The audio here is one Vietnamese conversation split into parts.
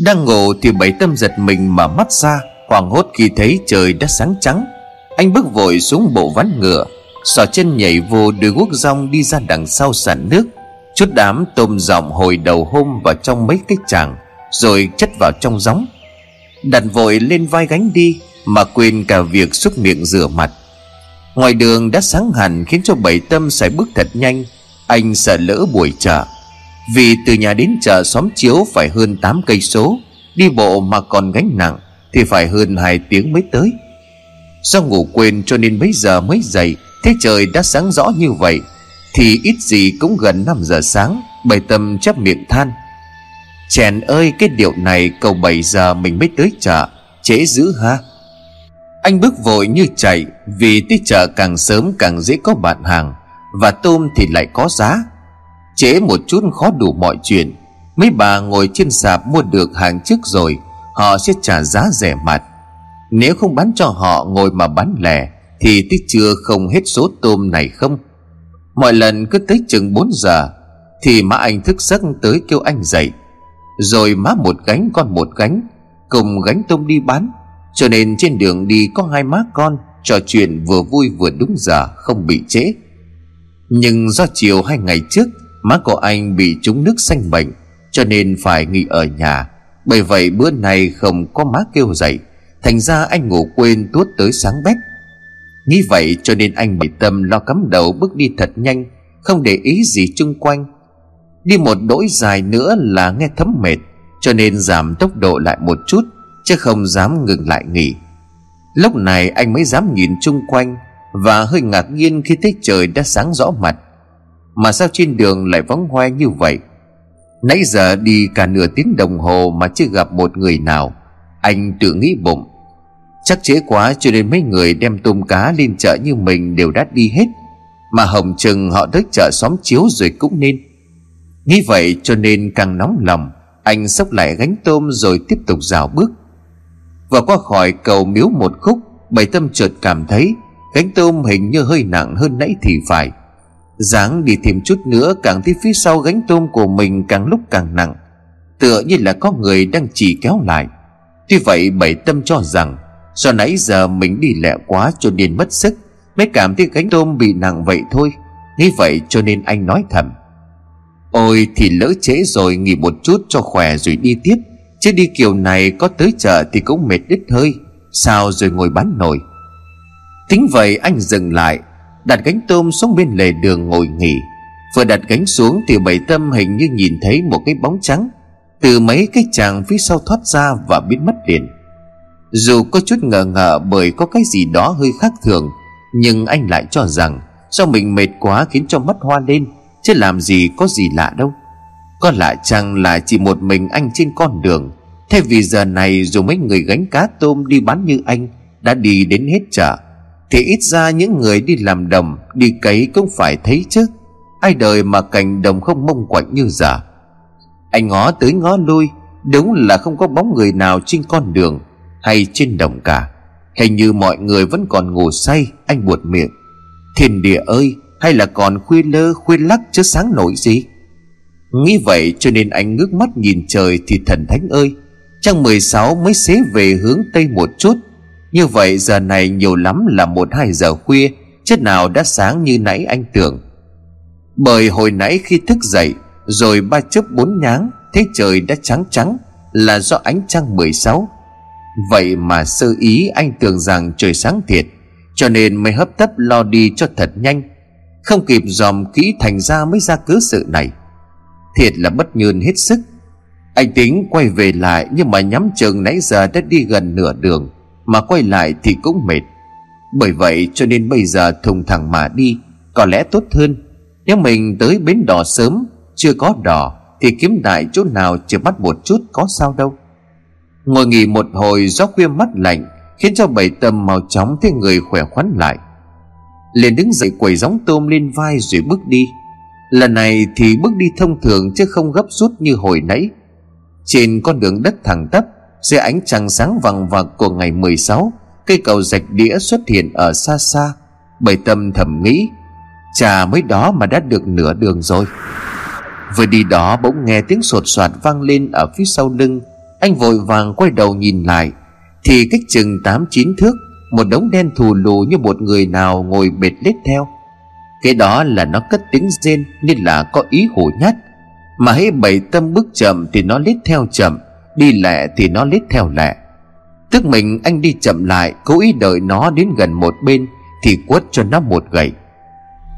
Đang ngủ thì bảy tâm giật mình mở mắt ra Hoàng hốt khi thấy trời đã sáng trắng. Anh bước vội xuống bộ ván ngựa Sò chân nhảy vô đưa guốc rong đi ra đằng sau sàn nước. Chút đám tôm giọng hồi đầu hôm vào trong mấy cái chàng Rồi chất vào trong gióng. Đặt vội lên vai gánh đi, Mà quên cả việc xúc miệng rửa mặt. Ngoài đường đã sáng hẳn Khiến cho bảy tâm phải bước thật nhanh. Anh sợ lỡ buổi chợ vì từ nhà đến chợ xóm chiếu phải hơn 8 cây số, Đi bộ mà còn gánh nặng Thì phải hơn 2 tiếng mới tới. Do ngủ quên cho nên mấy giờ mới dậy, Thế trời đã sáng rõ như vậy, Thì ít gì cũng gần 5 giờ sáng Bảy tâm chép miệng than. Chèn ơi, cái điệu này cầu 7 giờ mình mới tới chợ, Trễ dữ ha. Anh bước vội như chạy, Vì tới chợ càng sớm càng dễ có bạn hàng, Và tôm thì lại có giá. Trễ một chút khó đủ mọi chuyện. Mấy bà ngồi trên sạp mua được hàng trước rồi, Họ sẽ trả giá rẻ mặt Nếu không bán cho họ ngồi mà bán lẻ, Thì tới trưa không hết số tôm này không? Mọi lần cứ tới chừng 4 giờ, Thì má anh thức giấc tới kêu anh dậy. Rồi má một gánh con một gánh, Cùng gánh tôm đi bán. Cho nên trên đường đi có hai má con, Trò chuyện vừa vui vừa đúng giờ, Không bị trễ. Nhưng do chiều hai ngày trước Má của anh bị trúng nước xanh bệnh, Cho nên phải nghỉ ở nhà. Bởi vậy bữa nay không có má kêu dậy, Thành ra anh ngủ quên tuốt tới sáng bét. Nghĩ vậy cho nên anh bị tâm lo cắm đầu bước đi thật nhanh, Không để ý gì chung quanh. Đi một đỗi dài nữa là nghe thấm mệt, Cho nên giảm tốc độ lại một chút, Chứ không dám ngừng lại nghỉ. Lúc này anh mới dám nhìn chung quanh Và hơi ngạc nhiên khi thấy trời đã sáng rõ mặt. Mà sao trên đường lại vắng hoe như vậy? Nãy giờ đi cả nửa tiếng đồng hồ mà chưa gặp một người nào. Anh tự nghĩ bụng. Chắc chế quá cho nên mấy người đem tôm cá lên chợ như mình đều đã đi hết. Mà hồng chừng họ tới chợ xóm chiếu rồi cũng nên. Nghĩ vậy cho nên càng nóng lòng, Anh xốc lại gánh tôm rồi tiếp tục rào bước. Và qua khỏi cầu miếu một khúc Bảy tâm chợt cảm thấy Gánh tôm hình như hơi nặng hơn nãy thì phải dáng đi thêm chút nữa Càng thấy phía sau gánh tôm của mình càng lúc càng nặng, Tựa như là có người đang chỉ kéo lại. Tuy vậy, bảy tâm cho rằng, Do nãy giờ mình đi lẹ quá cho nên mất sức, Mới cảm thấy gánh tôm bị nặng vậy thôi. Nghĩ vậy cho nên anh nói thầm, Ôi, thì lỡ trễ rồi, nghỉ một chút cho khỏe rồi đi tiếp. Chứ đi kiểu này có tới chợ thì cũng mệt đứt hơi. Sao rồi ngồi bán nổi? Tính vậy, anh dừng lại Đặt gánh tôm xuống bên lề đường ngồi nghỉ. Vừa đặt gánh xuống thì bảy tâm hình như nhìn thấy một cái bóng trắng Từ mấy cái chàng phía sau thoát ra và biến mất liền. Dù có chút ngờ ngờ bởi có cái gì đó hơi khác thường, Nhưng anh lại cho rằng Do mình mệt quá khiến cho mắt hoa lên, Chứ làm gì có gì lạ đâu. Có lạ chăng là chỉ một mình anh trên con đường? Thay vì giờ này dù mấy người gánh cá tôm đi bán như anh, Đã đi đến hết chợ. Thì ít ra những người đi làm đồng, Đi cấy cũng phải thấy chứ. Ai đời mà cành đồng không mông quạnh như giả Anh ngó tới ngó lui, Đúng là không có bóng người nào trên con đường hay trên đồng cả. Hình như mọi người vẫn còn ngủ say, anh buột miệng. Thiên địa ơi, hay là còn khuya lơ, khuya lắc chứ sáng nổi gì? Nghĩ vậy cho nên anh ngước mắt nhìn trời thì thần thánh ơi, trăng 16 mới xế về hướng tây một chút như vậy giờ này nhiều lắm là một hai giờ khuya, chết nào đã sáng như nãy anh tưởng. Bởi hồi nãy khi thức dậy, rồi ba chớp bốn nháng thấy trời đã trắng trắng, là do ánh trăng 16 Vậy mà sơ ý anh tưởng rằng trời sáng thiệt, Cho nên mới hấp tấp lo đi cho thật nhanh. Không kịp dòm kỹ thành ra mới ra cớ sự này. Thiệt là bất nhơn hết sức. Anh tính quay về lại Nhưng mà nhắm chừng nãy giờ đã đi gần nửa đường. Mà quay lại thì cũng mệt. Bởi vậy cho nên bây giờ thùng thẳng mà đi, Có lẽ tốt hơn. Nếu mình tới bến đò sớm, Chưa có đò Thì kiếm đại chỗ nào chưa bắt một chút có sao đâu. Ngồi nghỉ một hồi, gió khuya mắt lạnh, Khiến cho bảy tâm màu chóng thấy người khỏe khoắn lại. Liền đứng dậy quẩy gióng tôm lên vai rồi bước đi. Lần này thì bước đi thông thường chứ không gấp rút như hồi nãy. Trên con đường đất thẳng tắp dưới ánh trăng sáng vàng vặc của ngày 16 Cây cầu rạch đĩa xuất hiện ở xa xa. Bảy tâm thầm nghĩ Chà mới đó mà đã được nửa đường rồi. Vừa đi đó bỗng nghe tiếng sột soạt vang lên ở phía sau lưng. Anh vội vàng quay đầu nhìn lại. Thì cách chừng tám chín thước, Một đống đen thù lù như một người nào ngồi bệt lết theo. Cái đó là nó cất tiếng rên Nên là có ý hổ nhát. Mà hễ bảy tâm bước chậm Thì nó lết theo chậm. Đi lẹ thì nó lết theo lẹ. Tức mình anh đi chậm lại, Cố ý đợi nó đến gần một bên Thì quất cho nó một gậy.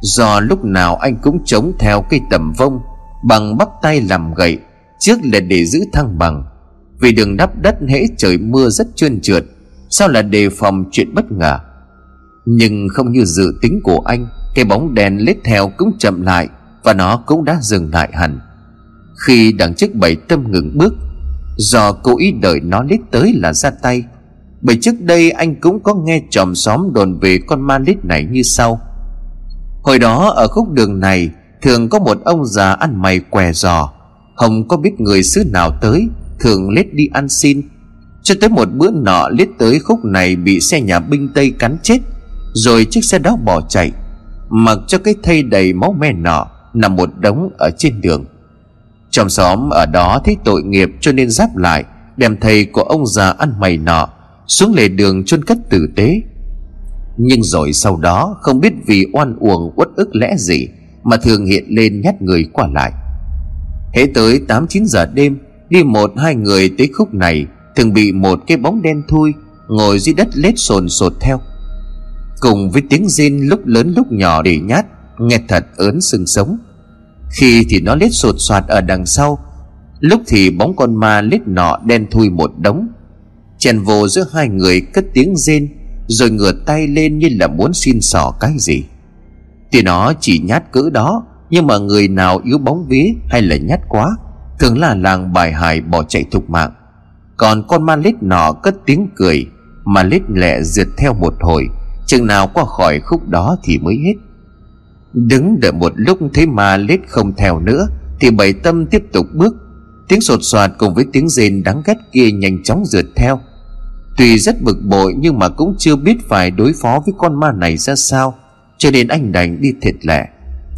Do lúc nào anh cũng chống theo cây tầm vông, Bằng bắp tay làm gậy, Trước là để giữ thăng bằng. Vì đường đắp đất hễ trời mưa rất trơn trượt, Sao là đề phòng chuyện bất ngờ? Nhưng không như dự tính của anh, Cái bóng đèn lết theo cũng chậm lại Và nó cũng đã dừng lại hẳn. Khi đằng trước bảy tâm ngừng bước Do cố ý đợi nó lít tới là ra tay. Bởi trước đây anh cũng có nghe chòm xóm đồn về con ma lít này như sau. Hồi đó ở khúc đường này, Thường có một ông già ăn mày què giò. Hồng có biết người xứ nào tới, Thường lết đi ăn xin. Cho tới một bữa nọ lết tới khúc này Bị xe nhà binh Tây cắn chết, Rồi chiếc xe đó bỏ chạy. Mặc cho cái thây đầy máu me nọ Nằm một đống ở trên đường. Trong xóm ở đó thấy tội nghiệp cho nên giáp lại, Đem thầy của ông già ăn mày nọ, Xuống lề đường chôn cất tử tế. Nhưng rồi sau đó Không biết vì oan uổng uất ức lẽ gì Mà thường hiện lên nhát người qua lại. Hễ tới 8-9 giờ đêm, Đi một hai người tới khúc này, Thường bị một cái bóng đen thui, Ngồi dưới đất lết sồn sột theo. Cùng với tiếng rên lúc lớn lúc nhỏ để nhát, Nghe thật ớn sừng sống. Khi thì nó lết sột soạt ở đằng sau, Lúc thì bóng con ma lết nọ đen thui một đống. Chèn vô giữa hai người cất tiếng rên, Rồi ngửa tay lên như là muốn xin xỏ cái gì. Thì nó chỉ nhát cỡ đó, nhưng mà người nào yếu bóng vía hay là nhát quá, thường là làng bài hài bỏ chạy thục mạng. Còn con ma lết nọ cất tiếng cười, mà lết lẹ rượt theo một hồi, chừng nào qua khỏi khúc đó thì mới hết đứng đợi một lúc thấy ma lết không theo nữa, thì bảy tâm tiếp tục bước. Tiếng sột soạt cùng với tiếng rên đáng ghét kia nhanh chóng rượt theo. Tuy rất bực bội nhưng mà cũng chưa biết phải đối phó với con ma này ra sao, cho nên anh đành đi thiệt lẻ.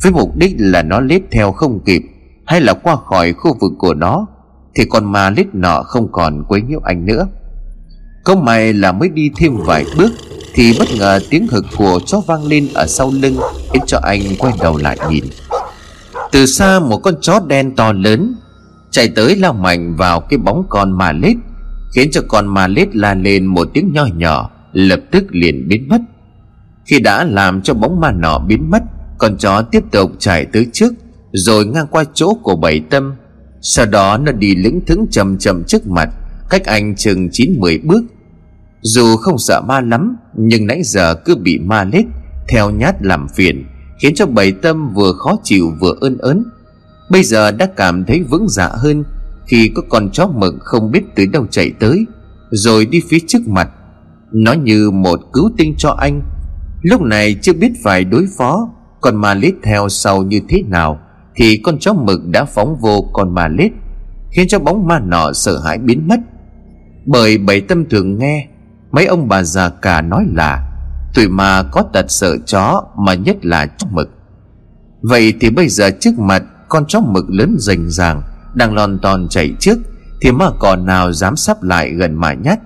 Với mục đích là nó lết theo không kịp, hay là qua khỏi khu vực của nó, thì con ma lết nọ không còn quấy nhiễu anh nữa. Công may là mới đi thêm vài bước thì bất ngờ tiếng hực của chó vang lên ở sau lưng, khiến cho anh quay đầu lại nhìn. Từ xa một con chó đen to lớn chạy tới lao mạnh vào cái bóng con ma lết, khiến cho con ma lết la lên một tiếng nho nhỏ, lập tức liền biến mất. Khi đã làm cho bóng ma nọ biến mất, con chó tiếp tục chạy tới trước, rồi ngang qua chỗ của bảy tâm. Sau đó nó đi lững thững chậm chậm trước mặt, cách anh chừng chín mười bước. Dù không sợ ma lắm nhưng nãy giờ cứ bị ma lết theo nhát làm phiền, khiến cho bảy tâm vừa khó chịu vừa ơn ớn. Bây giờ đã cảm thấy vững dạ hơn khi có con chó mực không biết từ đâu chạy tới, rồi đi phía trước mặt. Nó như một cứu tinh cho anh. Lúc này chưa biết phải đối phó, con ma lết theo sau như thế nào, thì con chó mực đã phóng vô con ma lết khiến cho bóng ma nọ sợ hãi biến mất. Bởi bảy tâm thường nghe mấy ông bà già cả nói là, Tụi mà có tật sợ chó mà nhất là chó mực. Vậy thì bây giờ trước mặt con chó mực lớn rành ràng, đang lon ton chạy trước, thì mà còn nào dám sắp lại gần mà nhát?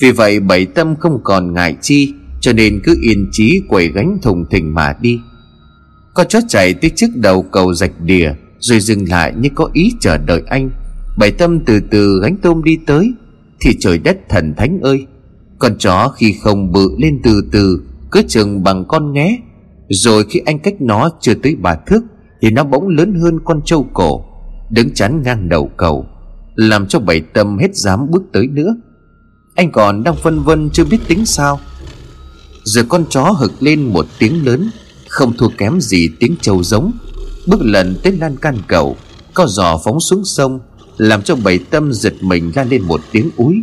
Vì vậy bảy tâm không còn ngại chi, cho nên cứ yên chí quẩy gánh thùng thình mà đi. Con chó chạy tới trước đầu cầu rạch đìa, Rồi dừng lại như có ý chờ đợi anh. Bảy tâm từ từ gánh tôm đi tới, Thì trời đất thần thánh ơi! Con chó khi không bự lên từ từ, Cứ chừng bằng con nghé Rồi khi anh cách nó chưa tới ba thước, Thì nó bỗng lớn hơn con trâu cổ, Đứng chắn ngang đầu cầu, Làm cho bảy tâm hết dám bước tới nữa. Anh còn đang phân vân chưa biết tính sao. Rồi con chó hực lên một tiếng lớn, không thua kém gì tiếng trâu giống. Bước lần tới lan can cầu, có giò phóng xuống sông, làm cho bảy tâm giật mình la lên một tiếng úi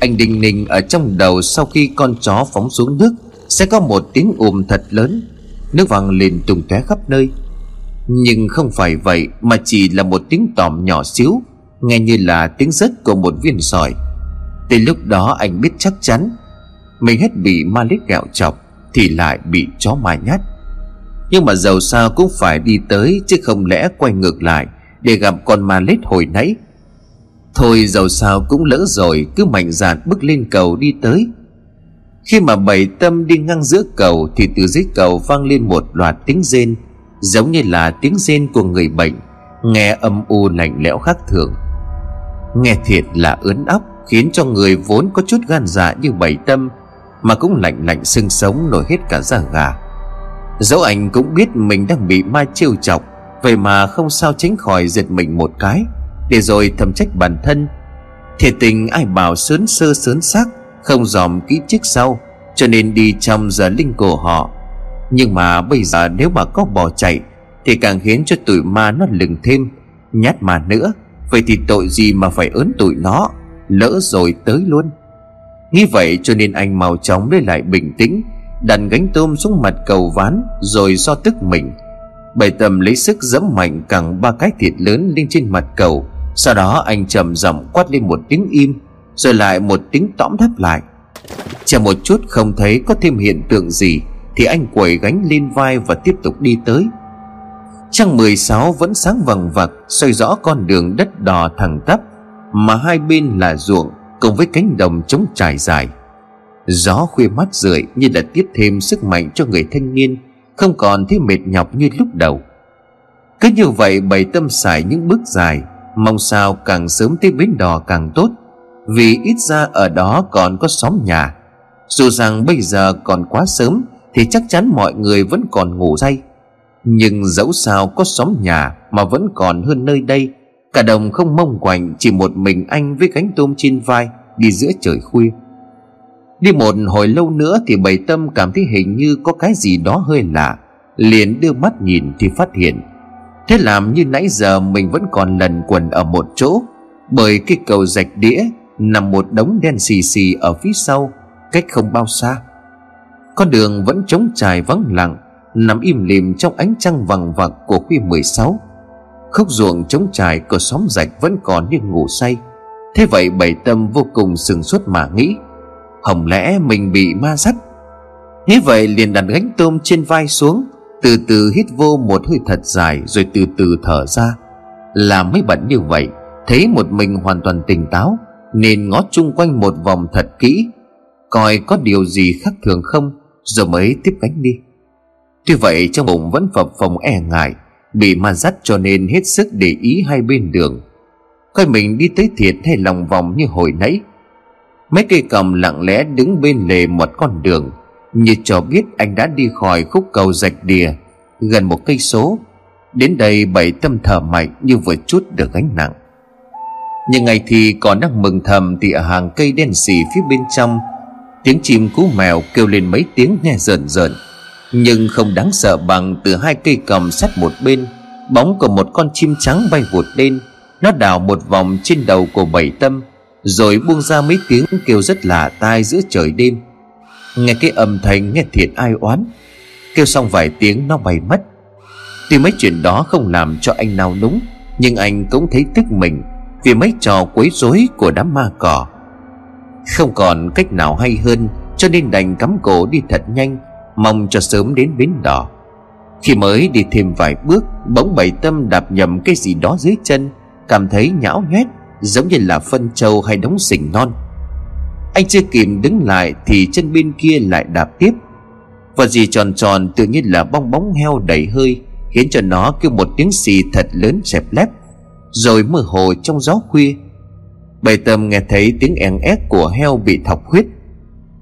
anh đinh ninh ở trong đầu sau khi con chó phóng xuống nước, sẽ có một tiếng ùm thật lớn. Nước vàng lên tung tóe khắp nơi. Nhưng không phải vậy mà chỉ là một tiếng tòm nhỏ xíu, nghe như là tiếng rớt của một viên sỏi. Từ lúc đó anh biết chắc chắn, mình hết bị ma lít gạo chọc thì lại bị chó ma nhát. Nhưng mà dầu sao cũng phải đi tới, chứ không lẽ quay ngược lại để gặp con ma lít hồi nãy. Thôi dầu sao cũng lỡ rồi, Cứ mạnh dạn bước lên cầu đi tới. Khi mà bảy tâm đi ngang giữa cầu, Thì từ dưới cầu vang lên một loạt tiếng rên, Giống như là tiếng rên của người bệnh, Nghe âm u lạnh lẽo khác thường. Nghe thiệt là ớn óc, Khiến cho người vốn có chút gan dạ như bảy tâm, Mà cũng lạnh lạnh sưng sống nổi hết cả da gà. Dẫu anh cũng biết mình đang bị ma trêu chọc, Vậy mà không sao tránh khỏi giật mình một cái. Để rồi thầm trách bản thân. Thiệt tình ai bảo sớn sơ sớn xác, Không dòm kỹ trước sau, Cho nên đi trong giờ linh cổ họ. Nhưng mà bây giờ nếu mà có bỏ chạy, Thì càng khiến cho tụi ma nó lừng thêm. Nhát mà nữa, Vậy thì tội gì mà phải ớn tụi nó? Lỡ rồi tới luôn. Nghĩ vậy cho nên anh mau chóng lấy lại bình tĩnh, đặt gánh tôm xuống mặt cầu ván, rồi do tức mình. Bảy tầm lấy sức dẫm mạnh cẳng ba cái thịt lớn lên trên mặt cầu sau đó anh trầm giọng quát lên một tiếng im, rồi lại một tiếng tõm thấp lại. Chờ một chút không thấy có thêm hiện tượng gì, thì anh quẩy gánh lên vai và tiếp tục đi tới. Trăng 16 vẫn sáng vằng vặc, soi rõ con đường đất đỏ thẳng tắp, Mà hai bên là ruộng, cùng với cánh đồng trống trải dài. Gió khuya mát rượi như là tiếp thêm sức mạnh cho người thanh niên, Không còn thấy mệt nhọc như lúc đầu. Cứ như vậy bày tâm xài những bước dài Mong sao càng sớm tới bến đò càng tốt, Vì ít ra ở đó còn có xóm nhà. Dù rằng bây giờ còn quá sớm Thì chắc chắn mọi người vẫn còn ngủ say. Nhưng dẫu sao có xóm nhà Mà vẫn còn hơn nơi đây, Cả đồng không mông quạnh Chỉ một mình anh với cánh tôm trên vai Đi giữa trời khuya. Đi một hồi lâu nữa thì bầy tâm cảm thấy hình như có cái gì đó hơi lạ, Liền đưa mắt nhìn thì phát hiện Thế làm như nãy giờ mình vẫn còn lần quần ở một chỗ, Bởi cái cầu rạch đĩa Nằm một đống đen xì xì ở phía sau, Cách không bao xa. Con đường vẫn trống trải vắng lặng, Nằm im lìm trong ánh trăng vằng vặc của khuya 16 Khúc ruộng trống trải của xóm rạch vẫn còn như ngủ say. Thế vậy bảy tâm vô cùng sừng suốt mà nghĩ Hồng lẽ mình bị ma sắt Nghĩ vậy liền đặt gánh tôm trên vai xuống từ từ hít vô một hơi thật dài Rồi từ từ thở ra. Làm mấy bận như vậy, Thấy một mình hoàn toàn tỉnh táo, Nên ngó chung quanh một vòng thật kỹ. Coi có điều gì khác thường không, Rồi mới tiếp cánh đi. Tuy vậy, trong bụng vẫn phập phồng e ngại, Bị ma dắt cho nên hết sức để ý hai bên đường. Coi mình đi tới thiệt hay lòng vòng như hồi nãy. Mấy cây cầm lặng lẽ đứng bên lề một con đường như cho biết anh đã đi khỏi khúc cầu rạch đìa, Gần một cây số. Đến đây bảy tâm thở mạnh như vừa chút được gánh nặng. Nhưng ngày thì còn đang mừng thầm Thì ở hàng cây đen xì phía bên trong, Tiếng chim cú mèo kêu lên mấy tiếng nghe rợn rợn. Nhưng không đáng sợ bằng từ hai cây cầm sát một bên, Bóng của một con chim trắng bay vụt lên. Nó đào một vòng trên đầu của bảy tâm, rồi buông ra mấy tiếng kêu rất lạ tai giữa trời đêm nghe cái âm thanh nghe thiệt ai oán. Kêu xong vài tiếng nó bay mất. Tuy mấy chuyện đó không làm cho anh nào núng nhưng anh cũng thấy tức mình vì mấy trò quấy rối của đám ma cỏ không còn cách nào hay hơn cho nên đành cắm cổ đi thật nhanh mong cho sớm đến bến đỏ khi mới đi thêm vài bước bỗng bảy tâm đạp nhầm cái gì đó dưới chân cảm thấy nhão nhét, Giống như là phân trâu hay đống sình non. Anh chưa kịp đứng lại Thì chân bên kia lại đạp tiếp. Và gì tròn tròn tự nhiên là bong bóng heo đầy hơi, Khiến cho nó kêu một tiếng xì thật lớn chẹp lép, Rồi mơ hồ trong gió khuya. Bầy tầm nghe thấy tiếng en ép của heo bị thọc huyết.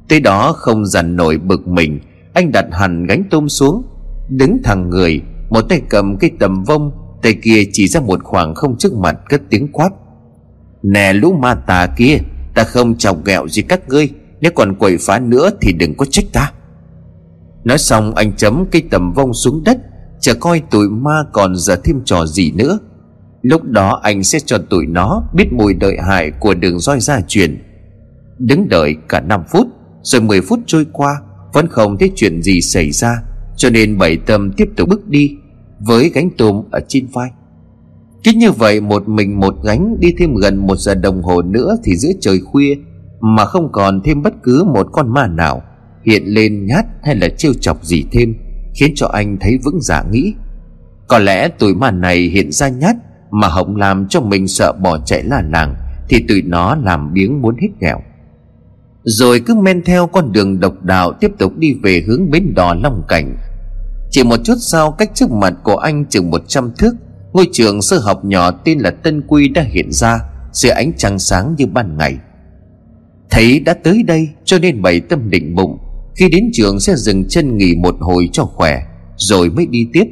Tới đó không dằn nổi bực mình, Anh đặt hẳn gánh tôm xuống, Đứng thẳng người, Một tay cầm cái tầm vông, Tay kia chỉ ra một khoảng không trước mặt cất tiếng quát. Nè lũ ma tà kia Ta không chọc ghẹo gì các ngươi, Nếu còn quậy phá nữa thì đừng có trách ta. Nói xong, anh chấm cây tầm vong xuống đất, Chờ coi tụi ma còn giờ thêm trò gì nữa. Lúc đó anh sẽ cho tụi nó Biết mùi đợi hại của đường roi gia truyền. Đứng đợi cả 5 phút, Rồi 10 phút trôi qua, Vẫn không thấy chuyện gì xảy ra, Cho nên bảy tâm tiếp tục bước đi, Với gánh tôm ở trên vai cứ như vậy một mình một gánh đi thêm gần một giờ đồng hồ nữa Thì giữa trời khuya, Mà không còn thêm bất cứ một con ma nào Hiện lên nhát hay là trêu chọc gì thêm, Khiến cho anh thấy vững dạ nghĩ. Có lẽ tuổi ma này hiện ra nhát Mà Hồng làm cho mình sợ bỏ chạy là làng Thì tụi nó làm biếng muốn hết nghèo. Rồi cứ men theo con đường độc đạo Tiếp tục đi về hướng bến đò Long Cảnh. Chỉ một chút sau cách trước mặt của anh chừng 100 thước Ngôi trường sơ học nhỏ tên là Tân Quy đã hiện ra Dưới ánh trăng sáng như ban ngày. Thấy đã tới đây cho nên bảy tâm định bụng, Khi đến trường sẽ dừng chân nghỉ một hồi cho khỏe, Rồi mới đi tiếp.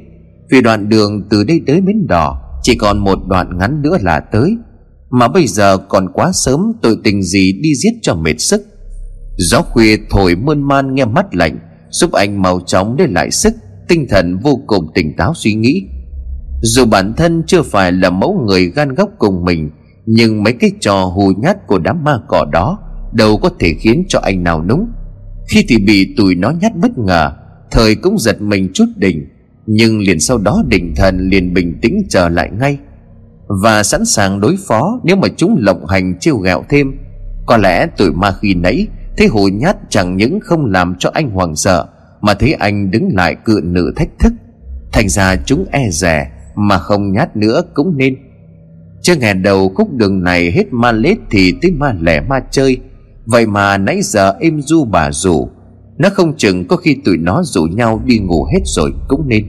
Vì đoạn đường từ đây tới bến đỏ, Chỉ còn một đoạn ngắn nữa là tới, Mà bây giờ còn quá sớm, Tội tình gì đi giết cho mệt sức. Gió khuya thổi mơn man nghe mắt lạnh, Giúp anh mau chóng để lại sức, Tinh thần vô cùng tỉnh táo suy nghĩ. Dù bản thân chưa phải là mẫu người gan góc cùng mình, Nhưng mấy cái trò hù nhát của đám ma cỏ đó đâu có thể khiến cho anh nào núng. Khi thì bị tụi nó nhát bất ngờ, thời cũng giật mình chút đỉnh, nhưng liền sau đó định thần liền bình tĩnh trở lại ngay và sẵn sàng đối phó nếu mà chúng lộng hành chiêu gạo thêm. Có lẽ tụi ma khi nãy thấy hồ nhát chẳng những không làm cho anh hoàng sợ, mà thấy anh đứng lại cự nữ thách thức. Thành ra chúng e rè mà không nhát nữa cũng nên. Chưa nghe đầu khúc đường này hết ma lết thì tới ma lẻ ma chơi. Vậy mà nãy giờ êm du bà rủ, Nó không chừng có khi tụi nó rủ nhau đi ngủ hết rồi cũng nên.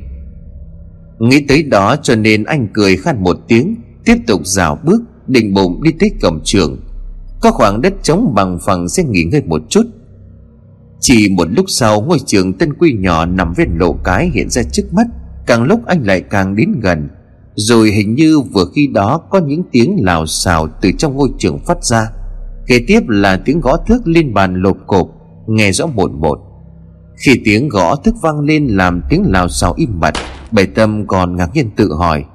Nghĩ tới đó cho nên anh cười khan một tiếng, Tiếp tục dạo bước, Định bụng đi tới cổng trường. Có khoảng đất trống bằng phẳng sẽ nghỉ ngơi một chút. Chỉ một lúc sau, ngôi trường Tân Quy nhỏ nằm ven lộ cái hiện ra trước mắt. Càng lúc anh lại càng đến gần, Rồi hình như vừa khi đó có những tiếng lào xào từ trong ngôi trường phát ra. Kế tiếp là tiếng gõ thước lên bàn lộp cộp, Nghe rõ một một. Khi tiếng gõ thức vang lên làm tiếng lào xào im bặt Bảy tâm còn ngạc nhiên tự hỏi,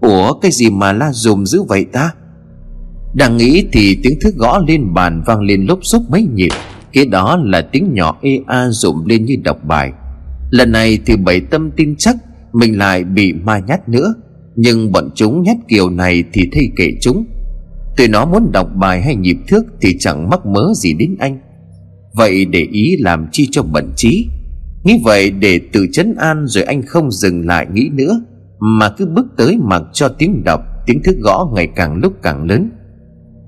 Ủa, cái gì mà la dùm dữ vậy ta? Đang nghĩ thì tiếng thức gõ lên bàn vang lên lốp xúc mấy nhịp, Kế đó là tiếng nhỏ ê a rụng lên như đọc bài. Lần này thì bảy tâm tin chắc mình lại bị ma nhát nữa, Nhưng bọn chúng nhát kiểu này thì thay kể chúng. Tụi nó muốn đọc bài hay nhịp thước Thì chẳng mắc mớ gì đến anh. Vậy để ý làm chi cho bẩn trí. Nghĩ vậy để tự chấn an Rồi anh không dừng lại nghĩ nữa, Mà cứ bước tới mặc cho tiếng đọc, Tiếng thước gõ ngày càng lúc càng lớn.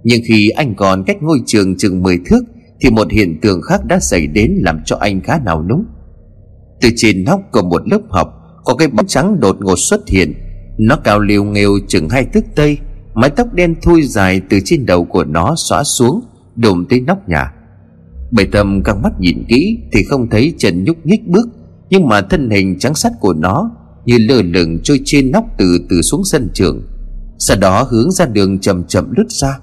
Nhưng khi anh còn cách ngôi trường chừng 10 thước Thì một hiện tượng khác đã xảy đến Làm cho anh khá nào núng. Từ trên nóc của một lớp học có cái bóng trắng đột ngột xuất hiện. Nó cao liều nghêu chừng hai thước tây, mái tóc đen thui dài từ trên đầu của nó xóa xuống, Đụng tới nóc nhà. Bầy tâm căng mắt nhìn kỹ thì không thấy trần nhúc nhích bước, nhưng mà thân hình trắng sắt của nó như lơ lửng trôi trên nóc từ từ xuống sân trường. Sau đó hướng ra đường chậm chậm lướt ra.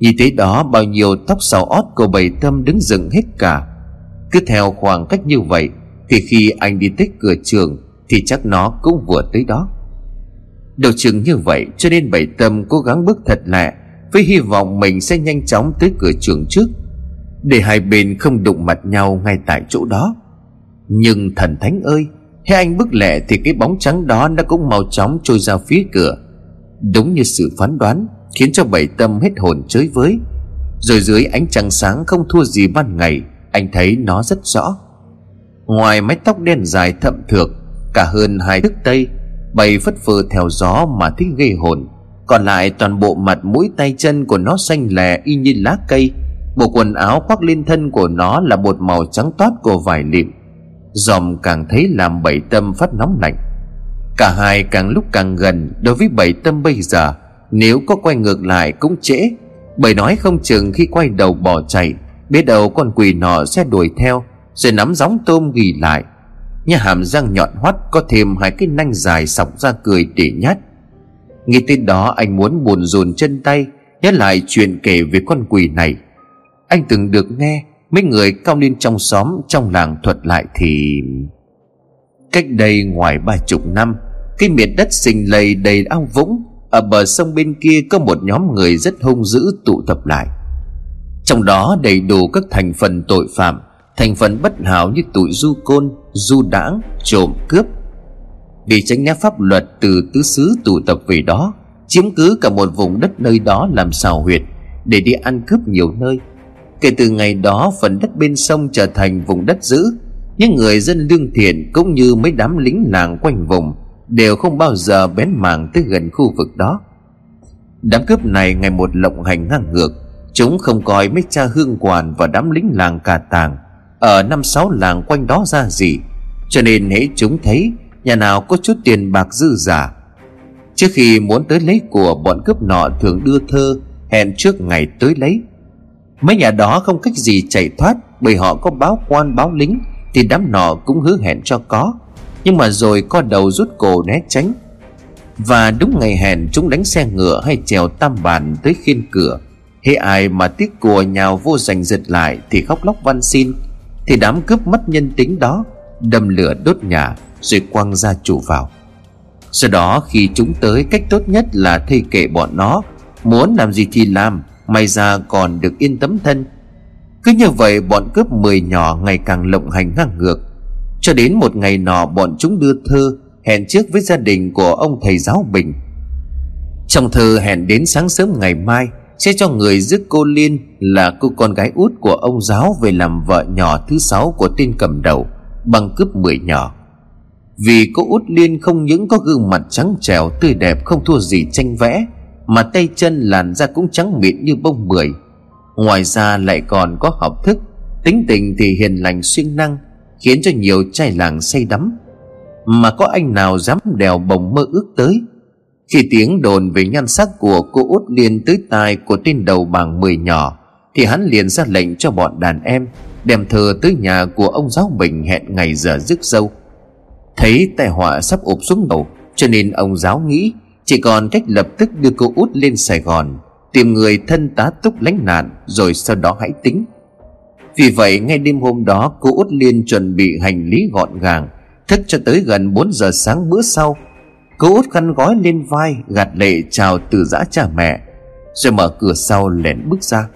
Nhìn thấy đó, bao nhiêu tóc xào ót của bầy tâm đứng dựng hết cả. Cứ theo khoảng cách như vậy thì khi anh đi tới cửa trường thì chắc nó cũng vừa tới đó. Đầu chừng như vậy, cho nên bảy tâm cố gắng bước thật lẹ, Với hy vọng mình sẽ nhanh chóng tới cửa trường trước, Để hai bên không đụng mặt nhau ngay tại chỗ đó. Nhưng thần thánh ơi, Thế anh bước lẹ thì cái bóng trắng đó Nó cũng mau chóng trôi ra phía cửa. Đúng như sự phán đoán, Khiến cho bảy tâm hết hồn chới với. Rồi dưới ánh trăng sáng không thua gì ban ngày, Anh thấy nó rất rõ. Ngoài mái tóc đen dài thậm thược Cả hơn hai thước tây bay phất phơ theo gió mà thích gây hồn. Còn lại toàn bộ mặt mũi tay chân của nó xanh lè y như lá cây. Bộ quần áo khoác lên thân của nó là một màu trắng toát của vải lịm. Dòm càng thấy làm bảy tâm phát nóng lạnh. Cả hai càng lúc càng gần đối với bảy tâm bây giờ, nếu có quay ngược lại cũng trễ. Bởi nói không chừng khi quay đầu bỏ chạy, biết đâu con quỷ nọ sẽ đuổi theo, rồi nắm gióng tôm ghi lại. Nhà hàm răng nhọn hoắt, Có thêm hai cái nanh dài sọc ra cười để nhát. Nghĩ tới đó, anh muốn buồn rùn chân tay, Nhớ lại chuyện kể về con quỷ này. Anh từng được nghe, Mấy người cao niên trong xóm, Trong làng thuật lại thì Cách đây ngoài ba chục năm, Cái miệt đất xình lầy đầy ao vũng, Ở bờ sông bên kia có một nhóm người rất hung dữ tụ tập lại. Trong đó đầy đủ các thành phần tội phạm Thành phần bất hảo như tụi du côn Du đãng, trộm cướp. Vì tránh né pháp luật từ tứ xứ tụ tập về đó Chiếm cứ cả một vùng đất nơi đó làm xào huyệt Để đi ăn cướp nhiều nơi. Kể từ ngày đó phần đất bên sông trở thành vùng đất giữ. Những người dân lương thiện cũng như mấy đám lính làng quanh vùng Đều không bao giờ bén mảng tới gần khu vực đó. Đám cướp này ngày một lộng hành ngang ngược Chúng không coi mấy cha hương quản và đám lính làng cà tàng. Ở năm sáu làng quanh đó ra gì. Cho nên hễ chúng thấy, Nhà nào có chút tiền bạc dư giả. Trước khi muốn tới lấy của Bọn cướp nọ thường đưa thơ, Hẹn trước ngày tới lấy. Mấy nhà đó không cách gì chạy thoát, Bởi họ có báo quan báo lính, Thì đám nọ cũng hứa hẹn cho có. Nhưng mà rồi co đầu rút cổ né tránh. Và đúng ngày hẹn, chúng đánh xe ngựa hay trèo tam bàn tới khiên cửa. Hễ ai mà tiếc của nhào vô giành giật lại, Thì khóc lóc van xin. Thì đám cướp mất nhân tính đó Đâm lửa đốt nhà Rồi quăng ra chủ vào. Sau đó khi chúng tới, cách tốt nhất là thay kệ bọn nó. Muốn làm gì thì làm, May ra còn được yên tấm thân. Cứ như vậy, bọn cướp mười nhỏ ngày càng lộng hành ngang ngược. Cho đến một ngày nọ, bọn chúng đưa thơ Hẹn trước với gia đình của ông thầy giáo Bình. Trong thư hẹn đến sáng sớm ngày mai sẽ cho người giúp cô Liên Là cô con gái út của ông giáo Về làm vợ nhỏ thứ sáu của tên cầm đầu, Bằng cướp mười nhỏ. Vì cô út Liên không những có gương mặt trắng trẻo, Tươi đẹp, không thua gì tranh vẽ, mà tay chân làn da cũng trắng mịn như bông bưởi. Ngoài ra lại còn có học thức, tính tình thì hiền lành, siêng năng, khiến cho nhiều trai làng say đắm. Mà có anh nào dám đèo bồng mơ ước tới khi tiếng đồn về nhan sắc của cô út liên tới tai của tên đầu bảng mười nhỏ, thì hắn liền ra lệnh cho bọn đàn em đem thờ tới nhà của ông giáo bình hẹn ngày giờ rước dâu. Thấy tai họa sắp ụp xuống đầu, cho nên ông giáo nghĩ chỉ còn cách lập tức đưa cô út lên Sài Gòn, Tìm người thân tá túc lánh nạn, Rồi sau đó hãy tính. Vì vậy, ngay đêm hôm đó, Cô út liên chuẩn bị hành lý gọn gàng, Thức cho tới gần 4 giờ sáng bữa sau Cô út khăn gói lên vai, Gạt lệ chào từ giã cha mẹ, Rồi mở cửa sau lẻn bước ra.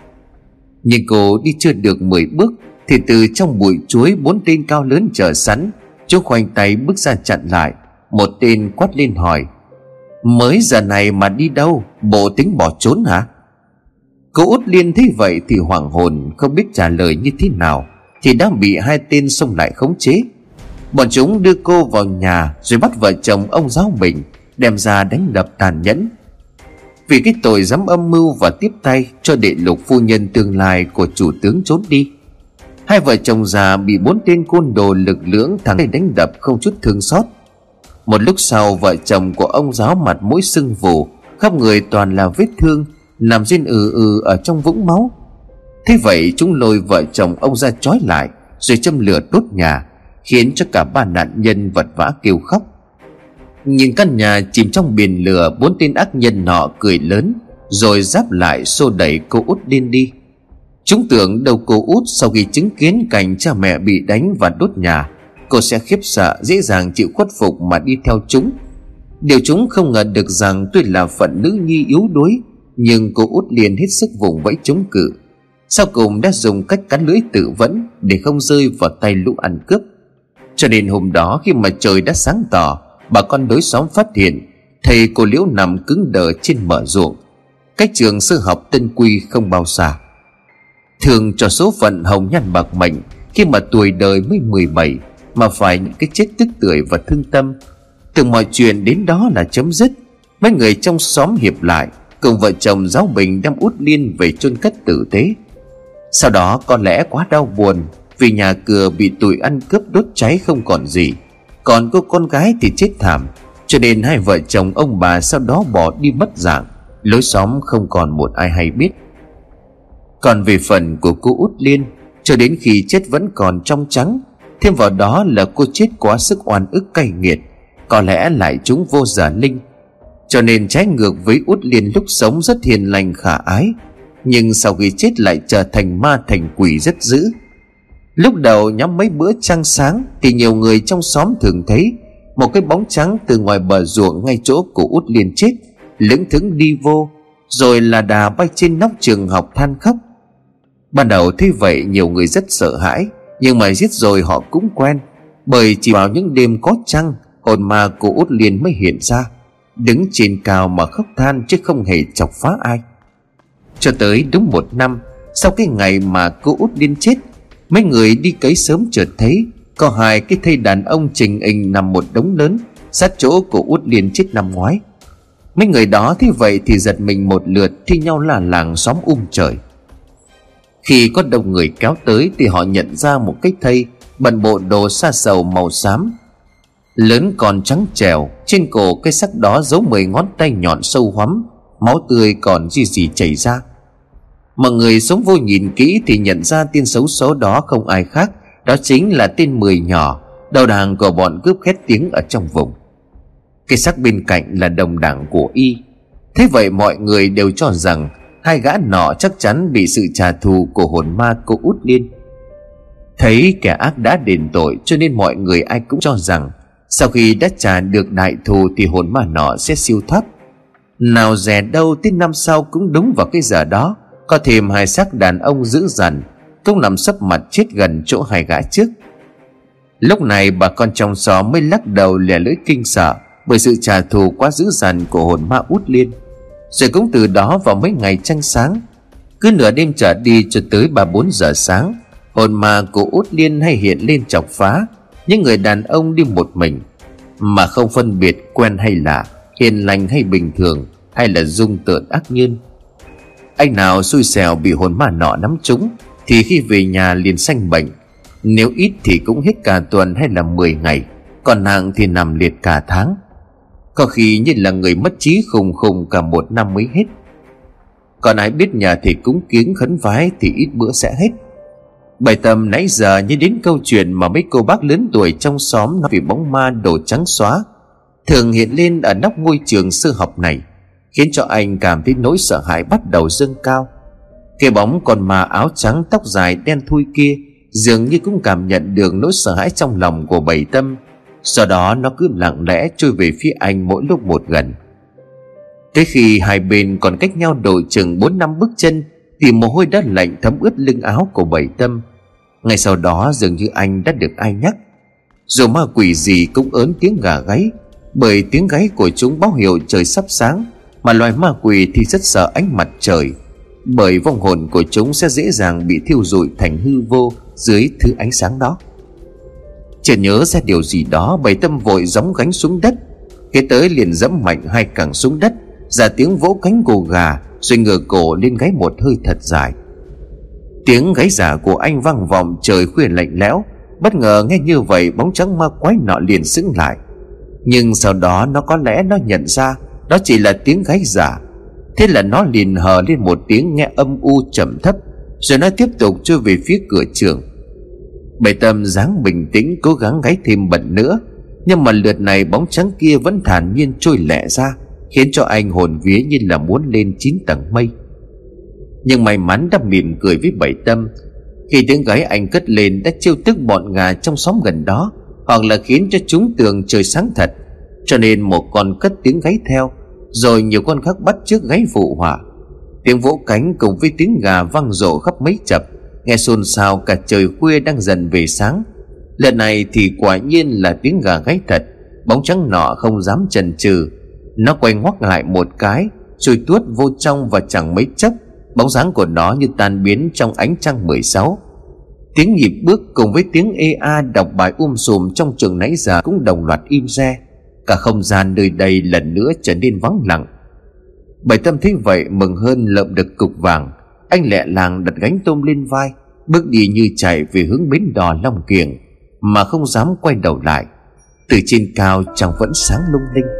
Nhưng cô đi chưa được 10 bước, Thì từ trong bụi chuối Bốn tên cao lớn chờ sẵn, Chú khoanh tay bước ra chặn lại. Một tên quát lên hỏi, Mới giờ này mà đi đâu? Bộ tính bỏ trốn hả? Cô út liên thấy vậy thì hoảng hồn, Không biết trả lời như thế nào, Thì đã bị hai tên xông lại khống chế. Bọn chúng đưa cô vào nhà Rồi bắt vợ chồng ông giáo mình, Đem ra đánh đập tàn nhẫn. Vì cái tội dám âm mưu và tiếp tay Cho đệ lục phu nhân tương lai Của chủ tướng trốn đi, Hai vợ chồng già bị bốn tên côn đồ lực lưỡng thằng đánh đập không chút thương xót. Một lúc sau, vợ chồng của ông giáo mặt mũi sưng vù, khắp người toàn là vết thương, nằm riêng ừ ừ ở trong vũng máu. Thế vậy chúng lôi vợ chồng ông ra trói lại, rồi châm lửa đốt nhà khiến cho cả ba nạn nhân vật vã kêu khóc. Nhìn căn nhà chìm trong biển lửa, bốn tên ác nhân nọ cười lớn, rồi giáp lại xô đẩy cô út điên đi. Chúng tưởng đầu cô út sau khi chứng kiến cảnh cha mẹ bị đánh và đốt nhà, Cô sẽ khiếp sợ, dễ dàng chịu khuất phục mà đi theo chúng. Điều chúng không ngờ được rằng tuy là phận nữ nhi yếu đuối, Nhưng cô út liền hết sức vùng vẫy chống cự. Sau cùng đã dùng cách cắn lưỡi tự vẫn Để không rơi vào tay lũ ăn cướp. Cho nên hôm đó khi mà trời đã sáng tỏ, Bà con đối xóm phát hiện, Thầy cô liễu nằm cứng đờ trên mở ruộng. Cách trường sư học tân quy không bao xa. Thường cho số phận hồng nhan bạc mệnh, Khi mà tuổi đời mới 17 mà phải những cái chết tức tưởi và thương tâm. Từ mọi chuyện đến đó là chấm dứt. Mấy người trong xóm hiệp lại, cùng vợ chồng giáo bình đem út liên về chôn cất tử tế. Sau đó có lẽ quá đau buồn vì nhà cửa bị tụi ăn cướp đốt cháy không còn gì. Còn cô con gái thì chết thảm, cho nên hai vợ chồng ông bà sau đó bỏ đi mất dạng. Lối xóm không còn một ai hay biết. Còn về phần của cô út liên, cho đến khi chết vẫn còn trong trắng, Thêm vào đó là cô chết quá sức oan ức cay nghiệt, Có lẽ lại chúng vô giả linh. Cho nên trái ngược với út liên lúc sống rất hiền lành khả ái, Nhưng sau khi chết lại trở thành ma thành quỷ rất dữ. Lúc đầu nhắm mấy bữa trăng sáng Thì nhiều người trong xóm thường thấy Một cái bóng trắng từ ngoài bờ ruộng ngay chỗ của út liên chết, Lững thững đi vô, Rồi là đà bay trên nóc trường học than khóc. Ban đầu thấy vậy nhiều người rất sợ hãi, nhưng mà giết rồi họ cũng quen, Bởi chỉ vào những đêm có trăng, Hồn ma của út liền mới hiện ra, Đứng trên cao mà khóc than Chứ không hề chọc phá ai. Cho tới đúng một năm, Sau cái ngày mà cô út điên chết Mấy người đi cấy sớm chợt thấy, Có hai cái thây đàn ông trình hình nằm một đống lớn, Sát chỗ của út liền chết năm ngoái. Mấy người đó thế vậy thì giật mình một lượt, Thi nhau là làng xóm um trời. Khi có đông người kéo tới Thì họ nhận ra một cái thây, Bận bộ đồ sa sầu màu xám, Lớn còn trắng trèo Trên cổ cái sắc đó giấu mười ngón tay nhọn sâu hoắm, Máu tươi còn gì gì chảy ra. Mọi người sống vô nhìn kỹ Thì nhận ra tên xấu số đó không ai khác, Đó chính là tên mười nhỏ, Đầu đàn của bọn cướp khét tiếng ở trong vùng. Cái sắc bên cạnh là đồng đảng của y. Thế vậy mọi người đều cho rằng Hai gã nọ chắc chắn bị sự trả thù của hồn ma cô út liên Thấy kẻ ác đã đền tội cho nên mọi người ai cũng cho rằng Sau khi đã trả được đại thù thì hồn ma nọ sẽ siêu thoát. Nào rẻ đâu tới năm sau cũng đúng vào cái giờ đó. Có thêm hai xác đàn ông dữ dằn, Cũng nằm sấp mặt chết gần chỗ hai gã trước. Lúc này bà con trong xóm mới lắc đầu lẻ lưỡi kinh sợ Bởi sự trả thù quá dữ dằn của hồn ma út liên. Rồi cũng từ đó vào mấy ngày trăng sáng, Cứ nửa đêm trở đi cho tới ba bốn giờ sáng, Hồn ma của út liên hay hiện lên chọc phá, Những người đàn ông đi một mình, Mà không phân biệt quen hay lạ, Hiền lành hay bình thường, Hay là dung tượng ác nhân anh nào xui xẻo bị hồn ma nọ nắm trúng Thì khi về nhà liền sanh bệnh. Nếu ít thì cũng hết cả tuần hay là 10 ngày, Còn nặng thì nằm liệt cả tháng. Có khi như là người mất trí khùng khùng cả một năm mới hết. Còn ai biết nhà thì cúng kiến khấn vái Thì ít bữa sẽ hết. Bài tâm nãy giờ như đến câu chuyện mà mấy cô bác lớn tuổi trong xóm nói về bóng ma đồ trắng xóa, thường hiện lên ở nóc ngôi trường sư học này khiến cho anh cảm thấy nỗi sợ hãi bắt đầu dâng cao. Cái bóng con ma áo trắng, tóc dài đen thui kia dường như cũng cảm nhận được nỗi sợ hãi trong lòng của bảy tâm. Sau đó nó cứ lặng lẽ trôi về phía anh mỗi lúc một gần. Tới khi hai bên còn cách nhau độ chừng bốn năm bước chân, thì mồ hôi đã lạnh thấm ướt lưng áo của bảy tâm. Ngay sau đó dường như anh đã được ai nhắc. Dù ma quỷ gì cũng ớn tiếng gà gáy, Bởi tiếng gáy của chúng báo hiệu trời sắp sáng. Mà loài ma quỷ thì rất sợ ánh mặt trời. Bởi vong hồn của chúng sẽ dễ dàng bị thiêu rụi thành hư vô Dưới thứ ánh sáng đó. Chợt nhớ ra điều gì đó, bầy tâm vội gióng gánh xuống đất. Kế tới liền dẫm mạnh hai cẳng xuống đất, Ra tiếng vỗ cánh gồ gà, Rồi ngửa cổ lên gáy một hơi thật dài. Tiếng gáy giả của anh vang vọng trời khuya lạnh lẽo. Bất ngờ nghe như vậy, bóng trắng ma quái nọ liền sững lại. Nhưng sau đó nó có lẽ nó nhận ra đó chỉ là tiếng gáy giả Thế là nó liền hờ lên một tiếng nghe âm u trầm thấp, Rồi nó tiếp tục trôi về phía cửa trường. Bệ tâm dáng bình tĩnh, cố gắng gáy thêm bận nữa, Nhưng mà lượt này bóng trắng kia vẫn thản nhiên trôi lẹ ra, Khiến cho anh hồn vía như là muốn lên chín tầng mây. Nhưng may mắn đã mỉm cười với bảy tâm, khi tiếng gáy anh cất lên đã chiêu tức bọn gà trong xóm gần đó, hoặc là khiến cho chúng tưởng trời sáng thật, cho nên một con cất tiếng gáy theo rồi nhiều con khác bắt trước gáy phụ họa. Tiếng vỗ cánh cùng với tiếng gà vang rộ khắp mấy chập. Nghe xôn xao cả trời khuya đang dần về sáng. Lần này thì quả nhiên là tiếng gà gáy thật. Bóng trắng nọ không dám chần chừ. Nó quay ngoắc lại một cái rồi tuốt vô trong và chẳng mấy chốc, Bóng dáng của nó như tan biến trong ánh trăng 16 Tiếng nhịp bước cùng với tiếng EA đọc bài um sùm trong trường nãy giờ cũng đồng loạt im re. Cả không gian nơi đây lần nữa trở nên vắng lặng. Bảy tâm thấy vậy mừng hơn lợm được cục vàng, Anh lẹ làng đặt gánh tôm lên vai, Bước đi như chạy về hướng bến đò Long Kiềng Mà không dám quay đầu lại. Từ trên cao trăng vẫn sáng lung linh.